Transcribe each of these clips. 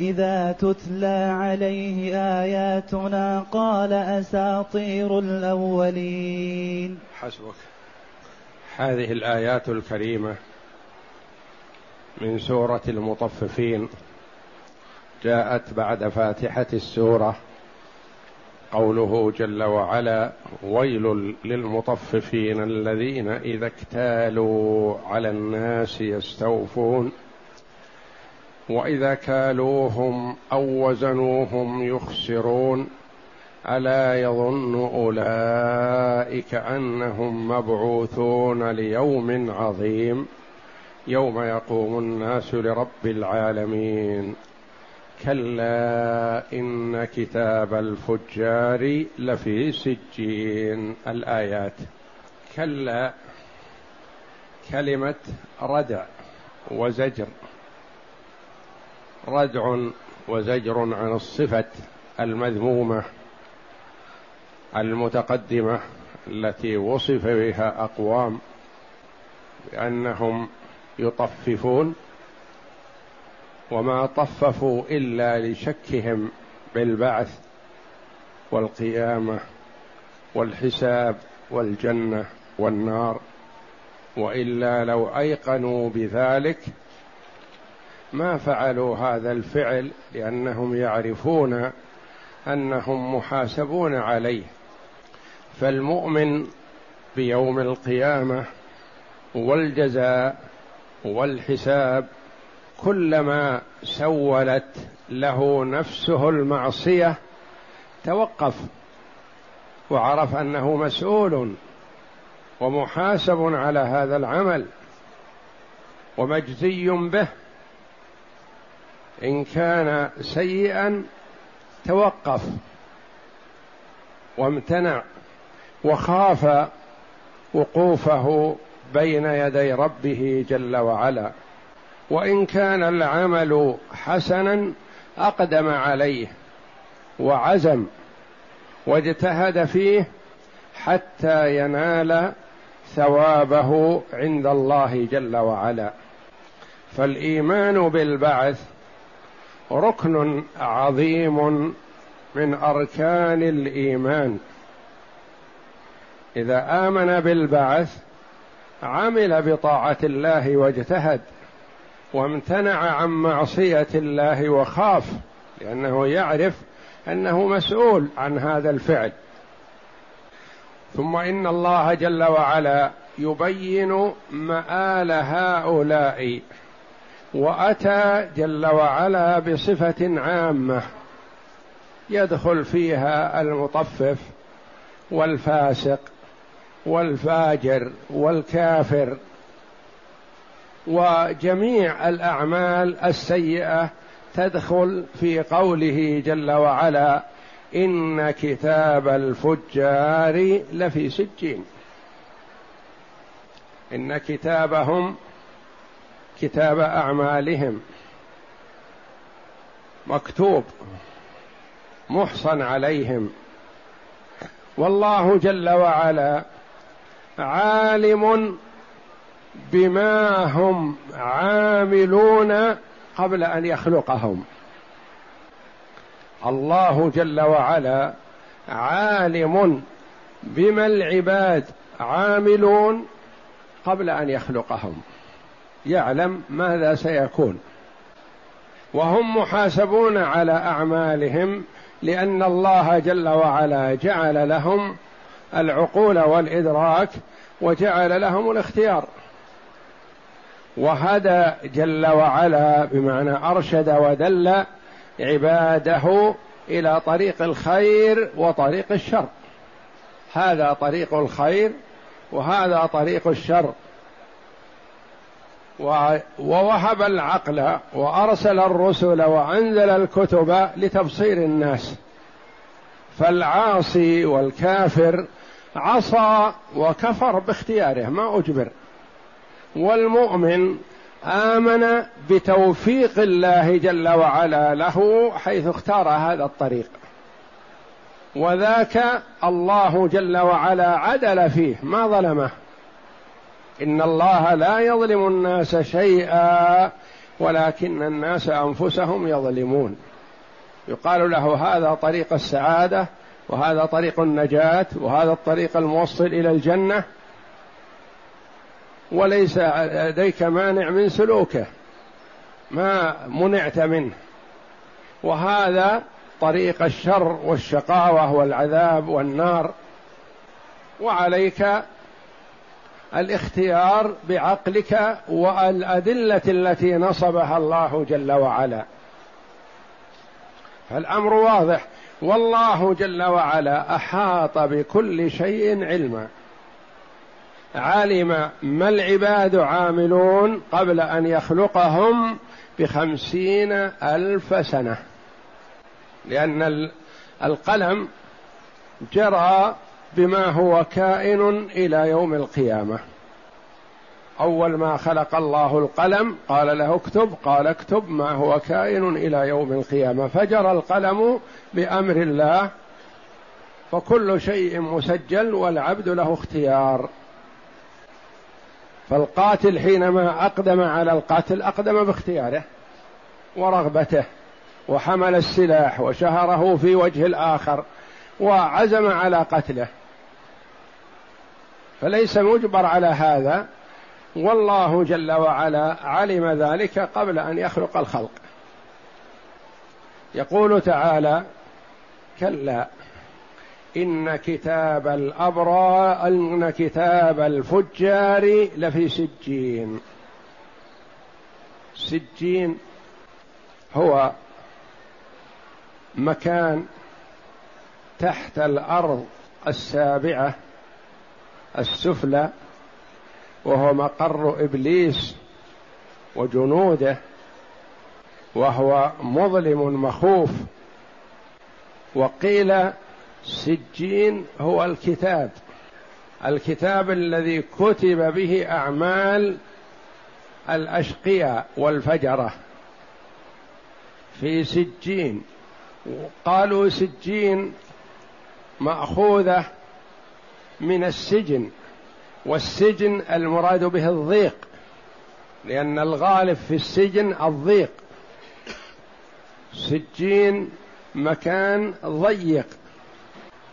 إذا تتلى عليه آياتنا قال أساطير الأولين. حسبك. هذه الآيات الكريمة من سورة المطففين جاءت بعد فاتحة السورة. قوله جل وعلا ويل للمطففين الذين إذا اكتالوا على الناس يستوفون وإذا كالوهم أو وزنوهم يخسرون ألا يظن أولئك أنهم مبعوثون ليوم عظيم يوم يقوم الناس لرب العالمين. كلا إن كتاب الفجار لفي سجين. الآيات كلا كلمة ردع وزجر. ردع وزجر عن الصفة المذمومة المتقدمة التي وصف بها أقوام بأنهم يطففون وما طففوا إلا لشكهم بالبعث والقيامة والحساب والجنة والنار وإلا لو أيقنوا بذلك ما فعلوا هذا الفعل لأنهم يعرفون أنهم محاسبون عليه. فالمؤمن بيوم القيامة والجزاء والحساب كلما سولت له نفسه المعصية توقف وعرف أنه مسؤول ومحاسب على هذا العمل ومجزي به إن كان سيئا توقف وامتنع وخاف وقوفه بين يدي ربه جل وعلا. وإن كان العمل حسنا أقدم عليه وعزم واجتهد فيه حتى ينال ثوابه عند الله جل وعلا. فالإيمان بالبعث ركن عظيم من أركان الإيمان. إذا آمن بالبعث عمل بطاعة الله واجتهد وامتنع عن معصية الله وخاف لأنه يعرف أنه مسؤول عن هذا الفعل. ثم إن الله جل وعلا يبين مآل هؤلاء وأتى جل وعلا بصفة عامة يدخل فيها المطفف والفاسق والفاجر والكافر وجميع الأعمال السيئة تدخل في قوله جل وعلا إن كتاب الفجار لفي سجين إن كتابهم كتاب أعمالهم. مكتوب محصن عليهم. والله جل وعلا عالم بما هم عاملون قبل أن يخلقهم. الله جل وعلا عالم بما العباد عاملون قبل أن يخلقهم. يعلم ماذا سيكون. وهم محاسبون على أعمالهم لأن الله جل وعلا جعل لهم العقول والإدراك وجعل لهم الاختيار. وهدى جل وعلا بمعنى أرشد ودل عباده إلى طريق الخير وطريق الشر. هذا طريق الخير وهذا طريق الشر. ووهب العقل وأرسل الرسل وأنزل الكتب لتبصير الناس. فالعاصي والكافر عصى وكفر باختياره ما أجبر. والمؤمن آمن بتوفيق الله جل وعلا له حيث اختار هذا الطريق. وذاك الله جل وعلا عدل فيه ما ظلمه. إن الله لا يظلم الناس شيئا ولكن الناس أنفسهم يظلمون. يقال له هذا طريق السعادة وهذا طريق النجاة وهذا الطريق الموصل إلى الجنة. وليس لديك مانع من سلوكه ما منعت منه. وهذا طريق الشر والشقاوة والعذاب والنار. وعليك الاختيار بعقلك والأدلة التي نصبها الله جل وعلا. فالأمر واضح. والله جل وعلا أحاط بكل شيء علما. علم ما العباد عاملون قبل أن يخلقهم بخمسين ألف سنة. لأن القلم جرى بما هو كائن إلى يوم القيامة. أول ما خلق الله القلم قال له اكتب قال اكتب ما هو كائن إلى يوم القيامة. فجرى القلم بأمر الله فكل شيء مسجل والعبد له اختيار. فالقاتل حينما أقدم على القتل أقدم باختياره ورغبته وحمل السلاح وشهره في وجه الآخر وعزم على قتله. فليس مجبر على هذا. والله جل وعلا علم ذلك قبل أن يخلق الخلق. يقول تعالى كلا إن كتاب الأبرار إن كتاب الفجار لفي سجين. سجين هو مكان تحت الأرض السابعة السفلى وهو مقر إبليس وجنوده وهو مظلم مخوف. وقيل سجين هو الكتاب الكتاب الذي كتب به أعمال الأشقياء والفجرة. في سجين قالوا سجين مأخوذة من السجن والسجن المراد به الضيق لأن الغالب في السجن الضيق. سجين مكان ضيق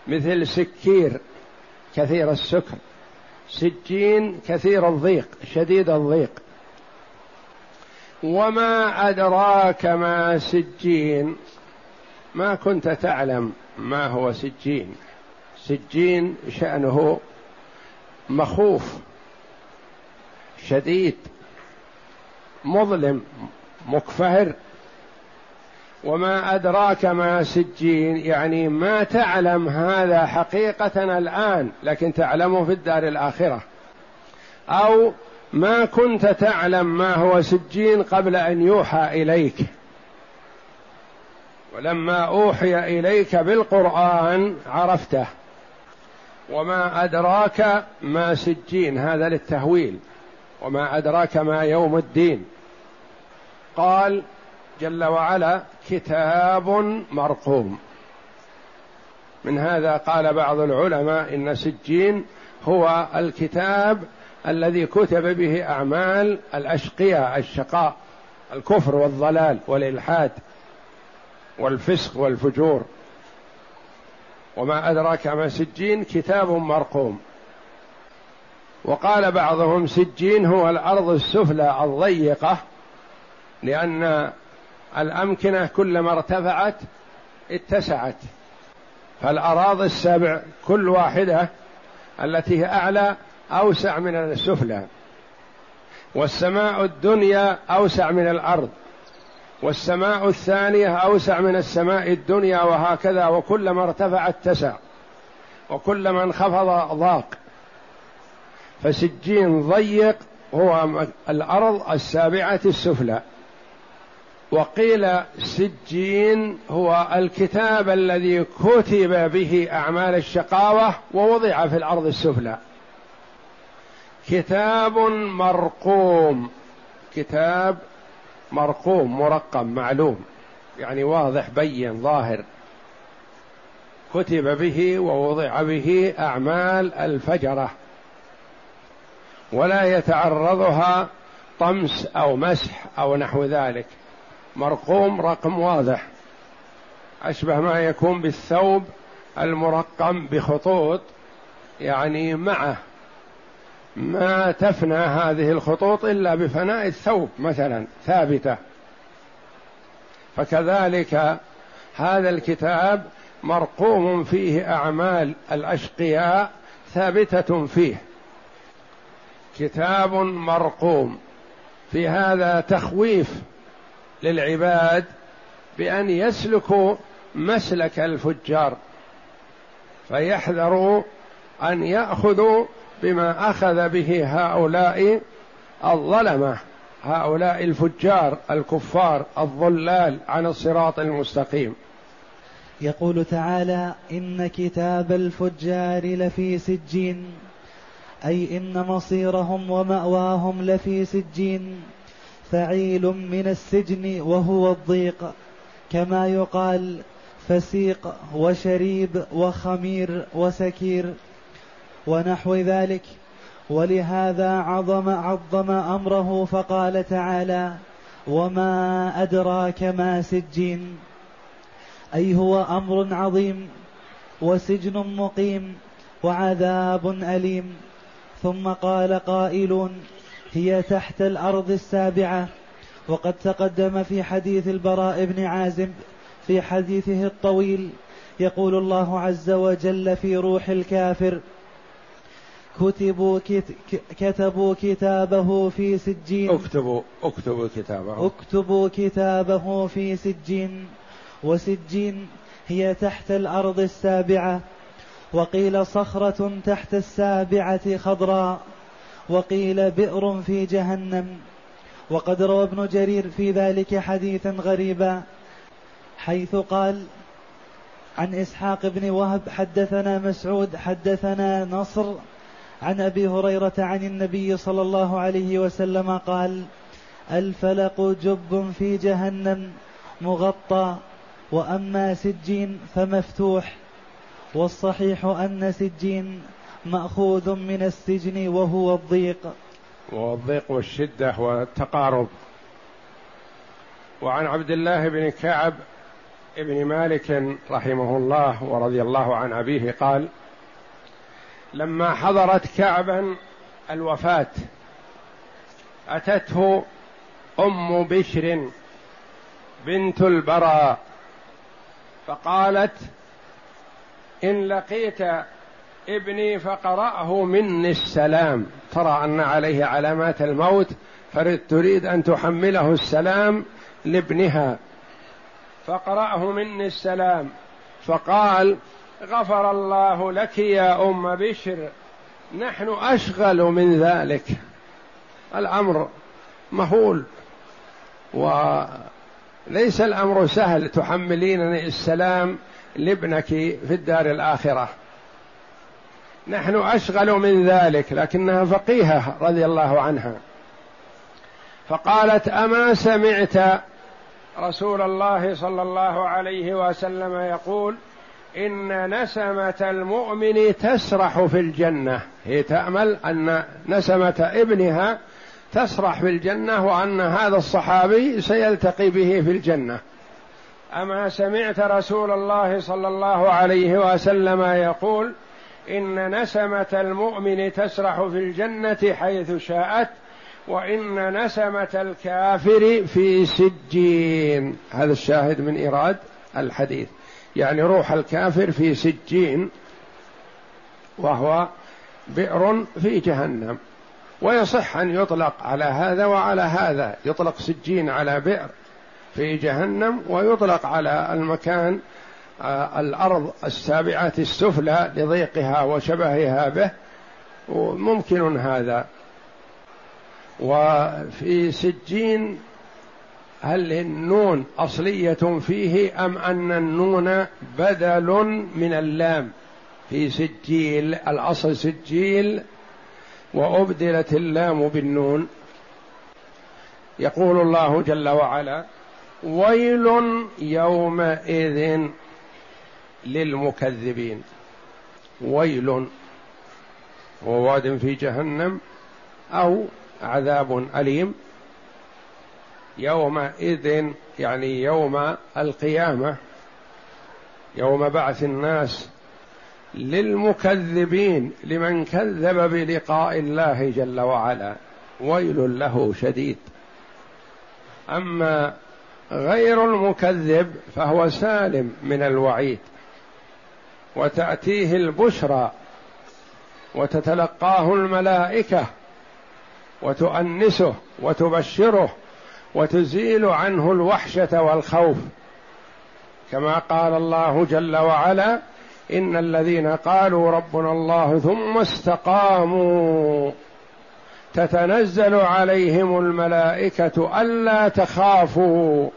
مثل سكير كثير السكر. سجين كثير الضيق شديد الضيق. وما أدراك ما سجين؟ ما كنت تعلم ما هو سجين. سجين شأنه مخوف شديد مظلم مكفهر. وما أدراك ما سجين يعني ما تعلم هذا حقيقة الآن لكن تعلمه في الدار الآخرة. أو ما كنت تعلم ما هو سجين قبل أن يوحى إليك. ولما أوحي إليك بالقرآن عرفته. وما أدراك ما سجين هذا للتهويل. وما أدراك ما يوم الدين. قال جل وعلا كتاب مرقوم. من هذا قال بعض العلماء إن سجين هو الكتاب الذي كتب به أعمال الأشقياء الشقاء الكفر والضلال والإلحاد والفسق والفجور. وما أدراك ما سجين كتاب مرقوم. وقال بعضهم سجين هو الأرض السفلى الضيقة لأن الأمكنة كلما ارتفعت اتسعت. فالأراضي السبع كل واحدة التي هي أعلى أوسع من السفلى والسماء الدنيا أوسع من الأرض. والسماء الثانية أوسع من السماء الدنيا وهكذا وكلما ارتفع اتسع وكلما انخفض ضاق. فسجين ضيق هو الأرض السابعة السفلى. وقيل سجين هو الكتاب الذي كتب به أعمال الشقاوة ووضع في الأرض السفلى. كتاب مرقوم كتاب مرقوم مرقم معلوم. يعني واضح بين ظاهر. كتب به ووضع به أعمال الفجرة. ولا يتعرضها طمس أو مسح أو نحو ذلك. مرقوم رقم واضح. أشبه ما يكون بالثوب المرقم بخطوط يعني معه. ما تفنى هذه الخطوط إلا بفناء الثوب مثلا ثابتة. فكذلك هذا الكتاب مرقوم فيه أعمال الأشقياء ثابتة فيه. كتاب مرقوم. في هذا تخويف للعباد بأن يسلكوا مسلك الفجار فيحذروا أن يأخذوا بما أخذ به هؤلاء الظلمة هؤلاء الفجار الكفار الضلال عن الصراط المستقيم. يقول تعالى إن كتاب الفجار لفي سجين أي إن مصيرهم ومأواهم لفي سجين فعيل من السجن وهو الضيق كما يقال فسيق وشريب وخمير وسكير. ونحو ذلك. ولهذا عظم عظم أمره فقال تعالى وما أدراك ما سجين أي هو أمر عظيم وسجن مقيم وعذاب أليم. ثم قال قائلون هي تحت الأرض السابعة وقد تقدم في حديث البراء بن عازب في حديثه الطويل يقول الله عز وجل في روح الكافر كتبوا كتبوا كتابه في سجين. اكتبوا اكتبوا كتابه. اكتبوا كتابه في سجين. وسجين هي تحت الأرض السابعة. وقيل صخرة تحت السابعة خضراء. وقيل بئر في جهنم. وقد روى ابن جرير في ذلك حديثا غريبا حيث قال عن إسحاق بن وهب حدثنا مسعود حدثنا نصر عن أبي هريرة عن النبي صلى الله عليه وسلم قال الفلق جب في جهنم مغطى وأما سجين فمفتوح والصحيح أن سجين مأخوذ من السجن وهو الضيق. وهو الضيق والشدة والتقارب. وعن عبد الله بن كعب ابن مالك رحمه الله ورضي الله عن أبيه قال لما حضرت كعبا الوفاة أتته أم بشر بنت البراء فقالت إن لقيت ابني فقرأه مني السلام. ترى أن عليه علامات الموت تريد أن تحمله السلام لابنها فقرأه مني السلام. فقال غفر الله لك يا أم بشر. نحن أشغل من ذلك. الأمر مهول. وليس الأمر سهل. تحملينني السلام لابنك في الدار الآخرة. نحن أشغل من ذلك. لكنها فقيهة رضي الله عنها. فقالت أما سمعت رسول الله صلى الله عليه وسلم يقول إن نسمة المؤمن تسرح في الجنة. هي تأمل أن نسمة ابنها تسرح في الجنة وأن هذا الصحابي سيلتقي به في الجنة. أما سمعت رسول الله صلى الله عليه وسلم يقول إن نسمة المؤمن تسرح في الجنة حيث شاءت وإن نسمة الكافر في سجين. هذا الشاهد من إيراد الحديث. يعني روح الكافر في سجين وهو بئر في جهنم. ويصح أن يطلق على هذا وعلى هذا. يطلق سجين على بئر في جهنم ويطلق على المكان آه الأرض السابعة السفلى لضيقها وشبهها به. ممكن هذا. وفي سجين هل النون أصلية فيه أم أن النون بدل من اللام؟ في سجيل الأصل سجيل وأبدلت اللام بالنون. يقول الله جل وعلا ويل يومئذ للمكذبين. ويل وواد في جهنم أو عذاب أليم. يومئذ يعني يوم القيامة يوم بعث الناس للمكذبين لمن كذب بلقاء الله جل وعلا. ويل له شديد. أما غير المكذب فهو سالم من الوعيد. وتأتيه البشرى وتتلقاه الملائكة وتؤنسه وتبشره وتزيل عنه الوحشة والخوف. كما قال الله جل وعلا إن الذين قالوا ربنا الله ثم استقاموا تتنزل عليهم الملائكة ألا تخافوا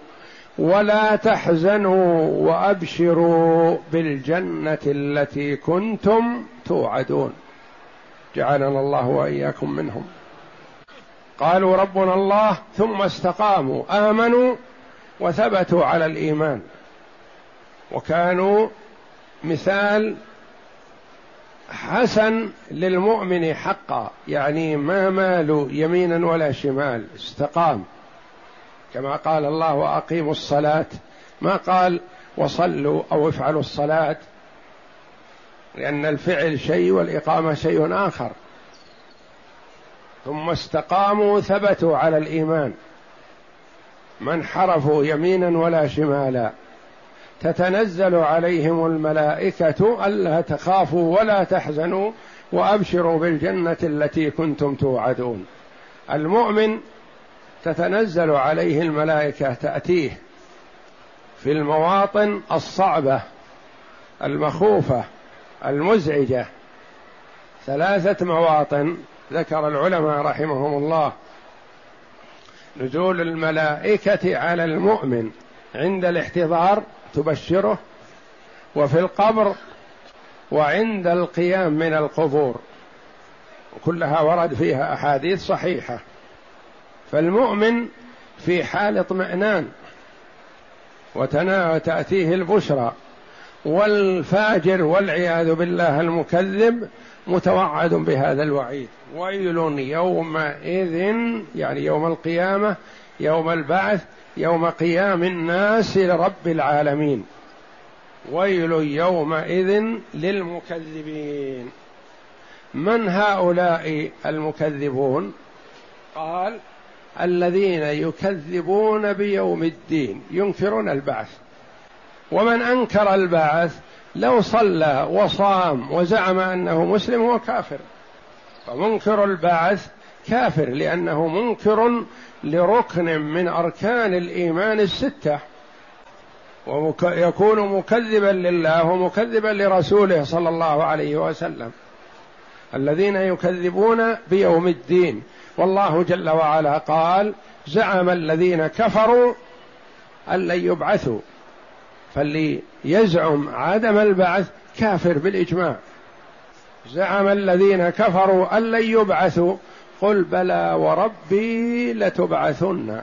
ولا تحزنوا وأبشروا بالجنة التي كنتم توعدون. جعلنا الله وإياكم منهم. قالوا ربنا الله ثم استقاموا آمنوا وثبتوا على الإيمان. وكانوا مثال حسن للمؤمن حقا يعني ما مالوا يمينا ولا شمال استقام. كما قال الله وأقيموا الصلاة. ما قال وصلوا أو افعلوا الصلاة لأن الفعل شيء والإقامة شيء آخر. ثم استقاموا ثبتوا على الإيمان. ما انحرفوا يمينا ولا شمالا. تتنزل عليهم الملائكة ألا تخافوا ولا تحزنوا وأبشروا بالجنة التي كنتم توعدون. المؤمن تتنزل عليه الملائكة تأتيه في المواطن الصعبة المخوفة المزعجة. ثلاثة مواطن ذكر العلماء رحمهم الله نزول الملائكة على المؤمن عند الاحتضار تبشره وفي القبر وعند القيام من القبور. وكلها ورد فيها أحاديث صحيحة. فالمؤمن في حال اطمئنان وتأتيه البشرى والفاجر والعياذ بالله المكذب متوعد بهذا الوعيد. ويل يومئذ يعني يوم القيامة يوم البعث يوم قيام الناس لرب العالمين. ويل يومئذ للمكذبين. من هؤلاء المكذبون؟ قال الذين يكذبون بيوم الدين ينكرون البعث. ومن أنكر البعث؟ لو صلى وصام وزعم أنه مسلم هو كافر. فمنكر البعث كافر لأنه منكر لركن من أركان الإيمان الستة. ويكون مكذبا لله ومكذبا لرسوله صلى الله عليه وسلم. الذين يكذبون بيوم الدين. والله جل وعلا قال زعم الذين كفروا أن لن يبعثوا. فاللي يزعم عدم البعث كافر بالإجماع. زعم الذين كفروا أن لن يبعثوا قل بلى وربي لتبعثن.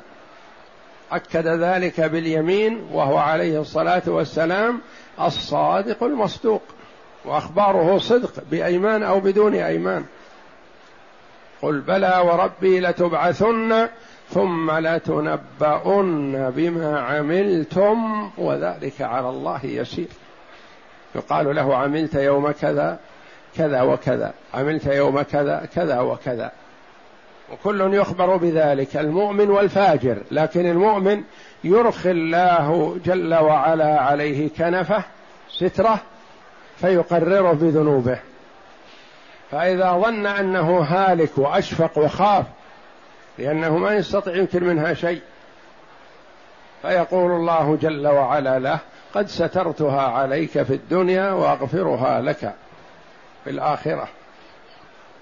أكد ذلك باليمين وهو عليه الصلاة والسلام الصادق المصدوق وأخباره صدق بأيمان أو بدون أيمان. قل بلى وربي لتبعثن ثم لتنبؤن بما عملتم وذلك على الله يسير. يقال له عملت يوم كذا كذا وكذا. عملت يوم كذا كذا وكذا. وكل يخبر بذلك المؤمن والفاجر. لكن المؤمن يرخي الله جل وعلا عليه كنفه ستره فيقرره بذنوبه. فإذا ظن أنه هالك وأشفق وخاف لأنه ما يستطيع ينكر منها شيء. فيقول الله جل وعلا له قد سترتها عليك في الدنيا وأغفرها لك في الآخرة.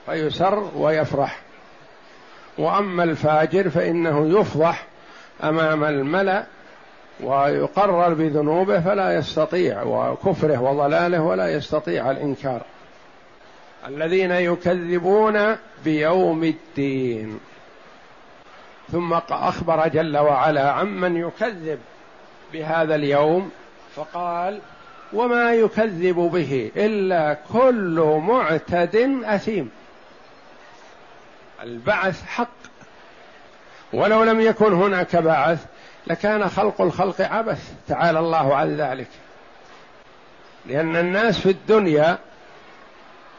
فيسر ويفرح. وأما الفاجر فإنه يفضح أمام الملأ ويقرر بذنوبه فلا يستطيع وكفره وضلاله ولا يستطيع الإنكار. الذين يكذبون بيوم الدين. ثم أخبر جل وعلا عمن يكذب بهذا اليوم فقال وما يكذب به إلا كل معتد أثيم. البعث حق. ولو لم يكن هناك بعث لكان خلق الخلق عبث تعالى الله عن ذلك. لأن الناس في الدنيا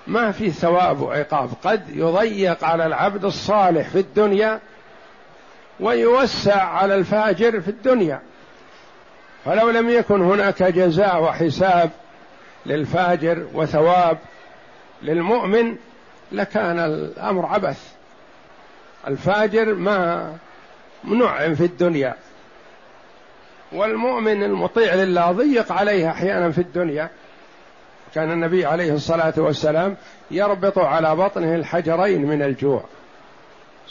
ما في ثواب وعقاب. قد يضيق على العبد الصالح في الدنيا ويوسع على الفاجر في الدنيا. فلو لم يكن هناك جزاء وحساب للفاجر وثواب للمؤمن لكان الأمر عبث. الفاجر ما منعم في الدنيا. والمؤمن المطيع لله ضيق عليه أحيانا في الدنيا. كان النبي عليه الصلاة والسلام يربط على بطنه الحجرين من الجوع.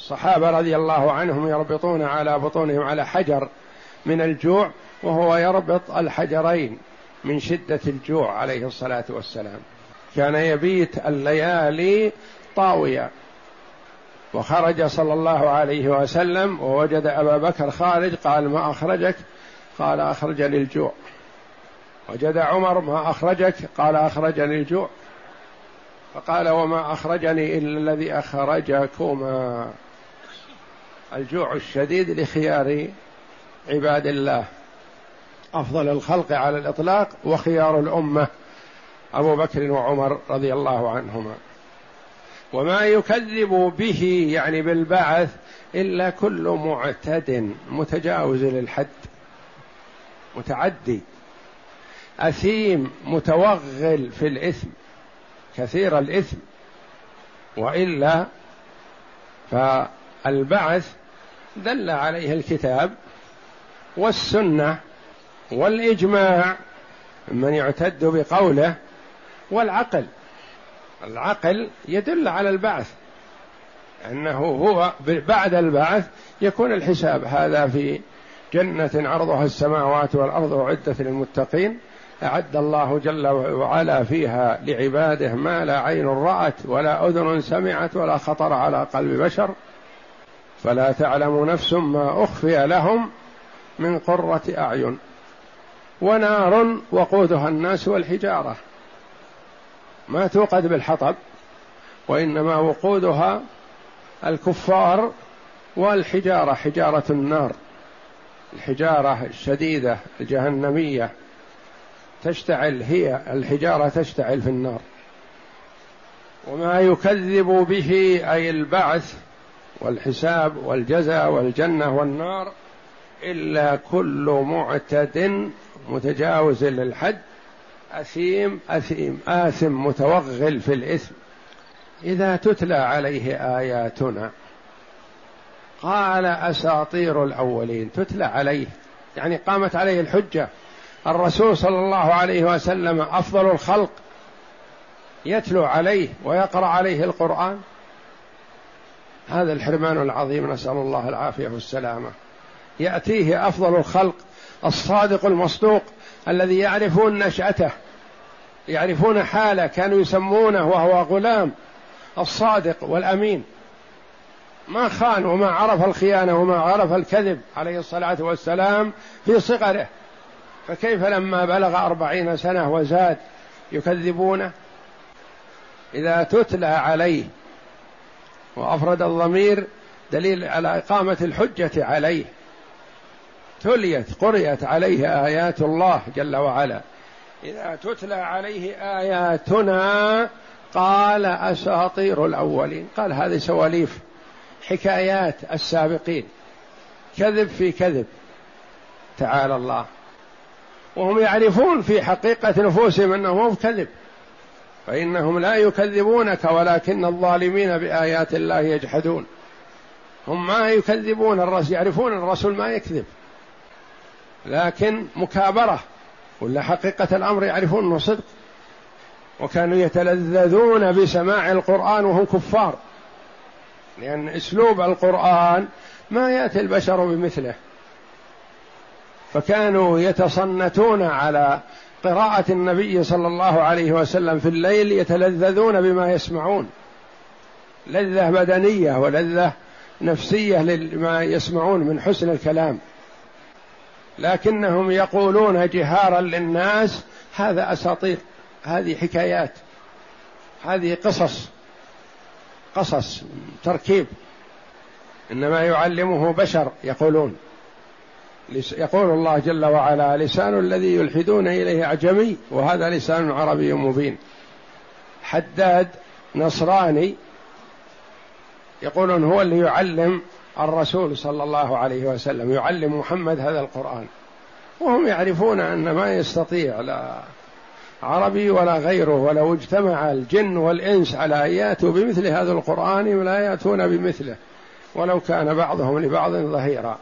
الصحابة رضي الله عنهم يربطون على بطونهم على حجر من الجوع وهو يربط الحجرين من شدة الجوع عليه الصلاة والسلام. كان يبيت الليالي طاويا وخرج صلى الله عليه وسلم ووجد أبا بكر خارج قال ما أخرجك؟ قال اخرجني الجوع وجد عمر ما أخرجك؟ قال اخرجني الجوع فقال وما أخرجني إلا الذي أخرجكما. الجوع الشديد لخيار عباد الله. أفضل الخلق على الإطلاق وخيار الأمة. أبو بكر وعمر رضي الله عنهما. وما يكذب به يعني بالبعث إلا كل معتد متجاوز للحد. متعدي. أثيم متوغل في الإثم. كثير الإثم. وإلا فالبعث دل عليه الكتاب والسنة والإجماع من يعتد بقوله والعقل. العقل يدل على البعث أنه هو بعد البعث يكون الحساب. هذا في جنة عرضها السماوات والأرض أعدت للمتقين. أعد الله جل وعلا فيها لعباده ما لا عين رأت ولا أذن سمعت ولا خطر على قلب بشر. فلا تعلم نفس ما أخفي لهم من قرة أعين. ونار وقودها الناس والحجارة. ما توقد بالحطب وإنما وقودها الكفار والحجارة حجارة النار. الحجارة الشديدة الجهنمية تشتعل هي الحجارة تشتعل في النار. وما يكذب به أي البعث والحساب والجزاء والجنة والنار إلا كل معتد متجاوز للحد أثيم أثيم آثم متوغل في الإثم. إذا تتلى عليه آياتنا قال أساطير الأولين تتلى عليه. يعني قامت عليه الحجة. الرسول صلى الله عليه وسلم أفضل الخلق. يتلو عليه ويقرأ عليه القرآن. هذا الحرمان العظيم نسأل الله العافية والسلامة. يأتيه أفضل الخلق الصادق المصدوق الذي يعرفون نشأته يعرفون حاله كانوا يسمونه وهو غلام الصادق والأمين. ما خان وما عرف الخيانة وما عرف الكذب عليه الصلاة والسلام في صغره. فكيف لما بلغ أربعين سنة وزاد يكذبونه؟ إذا تتلى عليه وأفرد الضمير دليل على إقامة الحجة عليه. تليت قرئت عليه آيات الله جل وعلا. إذا تتلى عليه آياتنا قال أساطير الأولين. قال هذه سواليف حكايات السابقين. كذب في كذب تعالى الله. وهم يعرفون في حقيقة نفوسهم أنه مو كذب. فإنهم لا يكذبونك ولكن الظالمين بآيات الله يجحدون. هم ما يكذبون الرسول يعرفون الرسول ما يكذب. لكن مكابرة ولا حقيقة الأمر يعرفون أنه صدق. وكانوا يتلذذون بسماع القرآن وهم كفار. لأن أسلوب القرآن ما يأتي البشر بمثله. فكانوا يتصنتون على قراءة النبي صلى الله عليه وسلم في الليل يتلذذون بما يسمعون. لذة بدنية ولذة نفسية لما يسمعون من حسن الكلام. لكنهم يقولون جهارا للناس هذا أساطير. هذه حكايات. هذه قصص. قصص تركيب. إنما يعلمه بشر يقولون. يقول الله جل وعلا لسان الذي يلحدون إليه أعجمي وهذا لسان عربي مبين. حداد نصراني يقولون هو اللي يعلم الرسول صلى الله عليه وسلم يعلم محمد هذا القرآن. وهم يعرفون أن ما يستطيع لا عربي ولا غيره ولو اجتمع الجن والإنس على أن يأتوا بمثل هذا القرآن ولا يأتون بمثله. ولو كان بعضهم لبعض ظهيرا.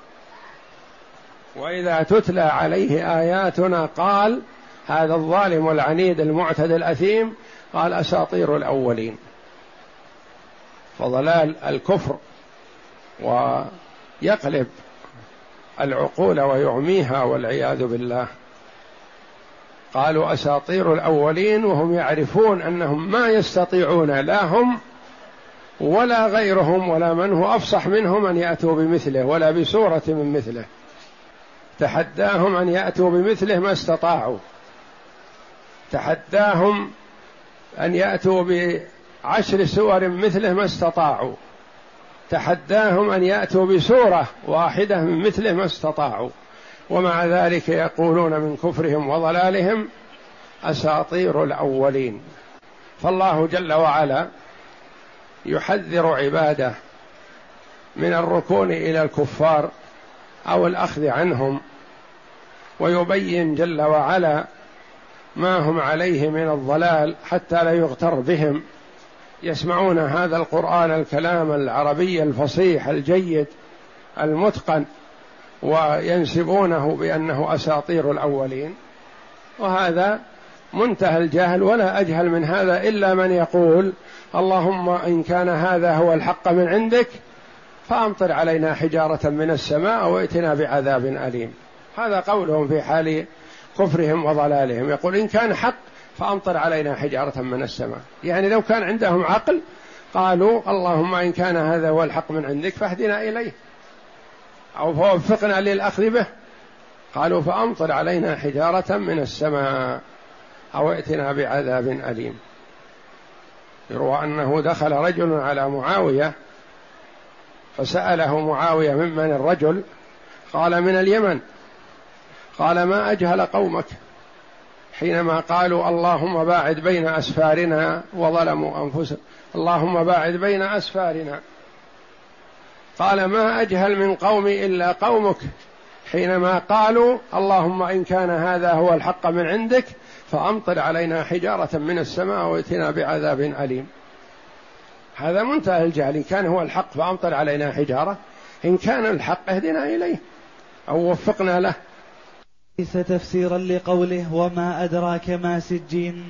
وإذا تتلى عليه آياتنا قال هذا الظالم العنيد المعتدى الأثيم قال أساطير الأولين. فضلال الكفر ويقلب العقول ويعميها والعياذ بالله. قالوا أساطير الأولين وهم يعرفون أنهم ما يستطيعون لا هم ولا غيرهم ولا من هو أفصح منهم أن يأتوا بمثله ولا بسوره من مثله. تحداهم أن يأتوا بمثله ما استطاعوا. تحداهم أن يأتوا بعشر سور مثله ما استطاعوا. تحداهم أن يأتوا بسورة واحدة من مثله ما استطاعوا. ومع ذلك يقولون من كفرهم وضلالهم أساطير الأولين. فالله جل وعلا يحذر عباده من الركون إلى الكفار أو الأخذ عنهم ويبين جل وعلا ما هم عليه من الضلال حتى لا يغتر بهم. يسمعون هذا القرآن الكلام العربي الفصيح الجيد المتقن وينسبونه بأنه أساطير الأولين. وهذا منتهى الجهل ولا أجهل من هذا إلا من يقول اللهم إن كان هذا هو الحق من عندك فأمطر علينا حجارة من السماء وائتنا بعذاب أليم. هذا قولهم في حال كفرهم وضلالهم. يقول إن كان حق فأمطر علينا حجارة من السماء. يعني لو كان عندهم عقل قالوا اللهم إن كان هذا هو الحق من عندك فاهدنا إليه. أو فوفقنا للأخذ به. قالوا فأمطر علينا حجارة من السماء أو ائتنا بعذاب أليم. يروى أنه دخل رجل على معاوية فسأله معاوية ممن الرجل قال من اليمن. قال ما أجهل قومك؟ حينما قالوا اللهم باعد بين أسفارنا وظلموا أنفسهم. اللهم باعد بين أسفارنا. قال ما أجهل من قومي إلا قومك. حينما قالوا اللهم إن كان هذا هو الحق من عندك فأمطر علينا حجارة من السماء واتنا بعذاب أليم. هذا منتهى الجهل. إن كان هو الحق فأمطر علينا حجارة. إن كان الحق اهدنا إليه أو وفقنا له. ليس تفسيرا لقوله وما أدراك ما سجين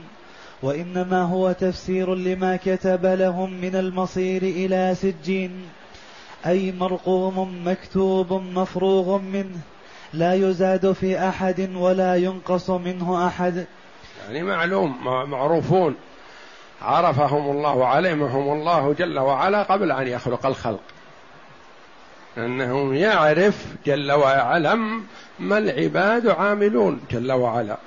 وإنما هو تفسير لما كتب لهم من المصير إلى سجين. أي مرقوم مكتوب مفروغ منه لا يزاد في أحد ولا ينقص منه أحد. يعني معلوم معروفون. عرفهم الله وعلمهم الله جل وعلا قبل أن يخلق الخلق. أنه يعرف جل وعلم ما العباد عاملون جل وعلا.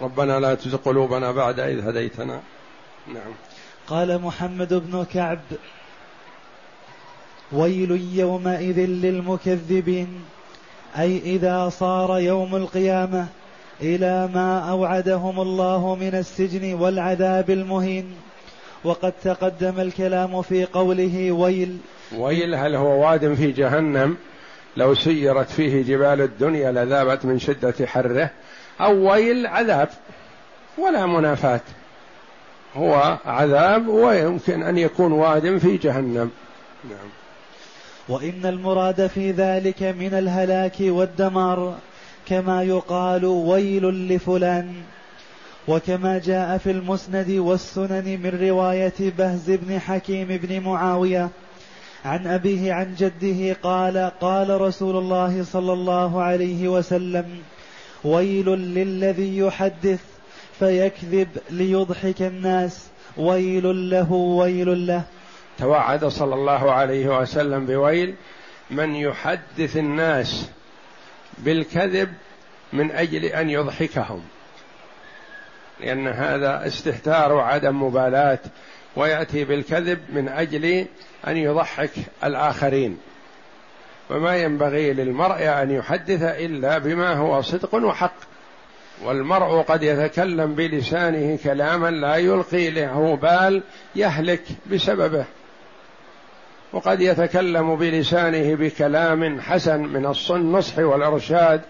ربنا لا تزغ قلوبنا بعد إذ هديتنا. نعم. قال محمد بن كعب ويل يومئذ للمكذبين أي إذا صار يوم القيامة إلى ما أوعدهم الله من السجن والعذاب المهين. وقد تقدم الكلام في قوله ويل. ويل هل هو واد في جهنم؟ لو سيرت فيه جبال الدنيا لذابت من شدة حره. أو ويل عذاب ولا منافاة. هو عذاب ويمكن أن يكون واد في جهنم. نعم. وإن المراد في ذلك من الهلاك والدمار. كما يقال ويل لفلان. وكما جاء في المسند والسنن من رواية بهز بن حكيم بن معاوية عن أبيه عن جده قال قال رسول الله صلى الله عليه وسلم ويل للذي يحدث فيكذب ليضحك الناس. ويل له ويل له. توعد صلى الله عليه وسلم بويل من يحدث الناس بالكذب من أجل أن يضحكهم. لأن هذا استهتار وعدم مبالاة ويأتي بالكذب من أجل أن يضحك الآخرين. فما ينبغي للمرء أن يحدث إلا بما هو صدق وحق. والمرء قد يتكلم بلسانه كلاما لا يلقي له بال يهلك بسببه. وقد يتكلم بلسانه بكلام حسن من النصح والإرشاد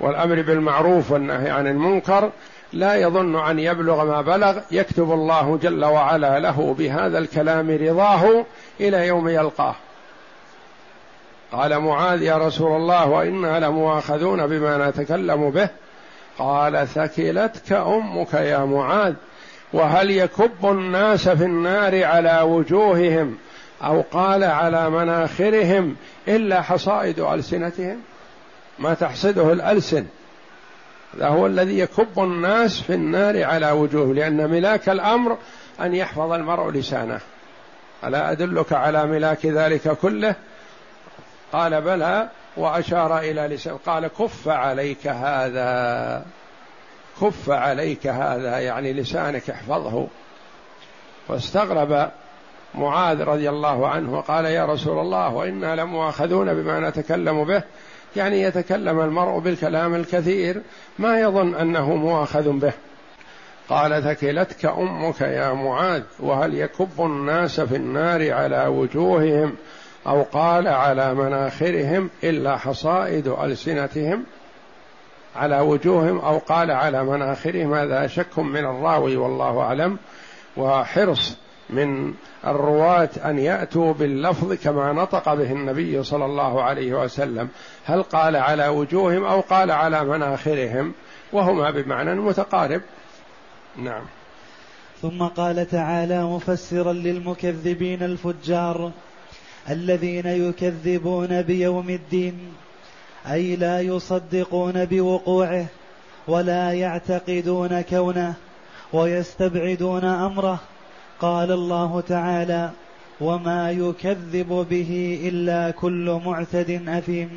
والأمر بالمعروف والنهي عن المنكر. لا يظن أن يبلغ ما بلغ. يكتب الله جل وعلا له بهذا الكلام رضاه إلى يوم يلقاه. قال معاذ يا رسول الله وإنا لمؤاخذون بما نتكلم به. قال ثكلتك أمك يا معاذ وهل يكب الناس في النار على وجوههم أو قال على مناخرهم إلا حصائد ألسنتهم؟ ما تحصده الألسن. هذا هو الذي يكب الناس في النار على وجوه لأن ملاك الأمر أن يحفظ المرء لسانه. ألا أدلك على ملاك ذلك كله؟ قال بلى وأشار إلى لسان قال كف عليك هذا. كف عليك هذا يعني لسانك احفظه. فاستغرب معاذ رضي الله عنه وقال يا رسول الله وإنا لمؤاخذون بما نتكلم به. يعني يتكلم المرء بالكلام الكثير ما يظن أنه مؤاخذ به. قال ثكلتك أمك يا معاذ وهل يكب الناس في النار على وجوههم أو قال على مناخرهم إلا حصائد ألسنتهم على وجوههم أو قال على مناخرهم؟ هذا شك من الراوي والله أعلم. وحرص من الرواة أن يأتوا باللفظ كما نطق به النبي صلى الله عليه وسلم. هل قال على وجوههم أو قال على مناخرهم؟ وهما بمعنى متقارب. نعم. ثم قال تعالى مفسرا للمكذبين الفجار الذين يكذبون بيوم الدين أي لا يصدقون بوقوعه ولا يعتقدون كونه ويستبعدون أمره. قال الله تعالى وما يكذب به الا كل معتد اثيم.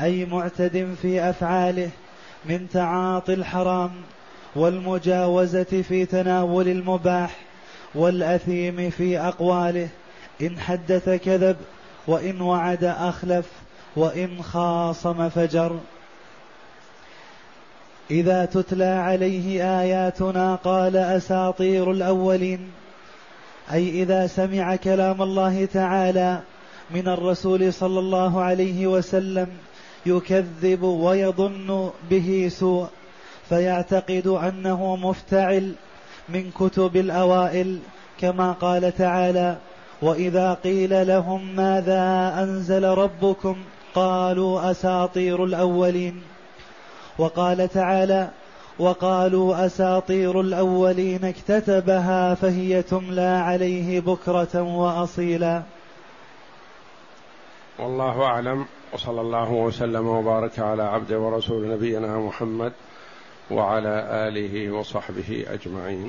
اي معتد في افعاله من تعاطي الحرام والمجاوزه في تناول المباح والاثيم في اقواله. ان حدث كذب وان وعد اخلف وان خاصم فجر. اذا تتلى عليه اياتنا قال اساطير الاولين. أي إذا سمع كلام الله تعالى من الرسول صلى الله عليه وسلم يكذب ويظن به سوء فيعتقد أنه مفتعل من كتب الأوائل كما قال تعالى وإذا قيل لهم ماذا أنزل ربكم قالوا أساطير الأولين. وقال تعالى وقالوا أساطير الأولين اكتتبها فهي تملى عليه بكرة وأصيلا. والله أعلم وصلى الله وسلم وبارك على عبد ورسول نبينا محمد وعلى آله وصحبه أجمعين.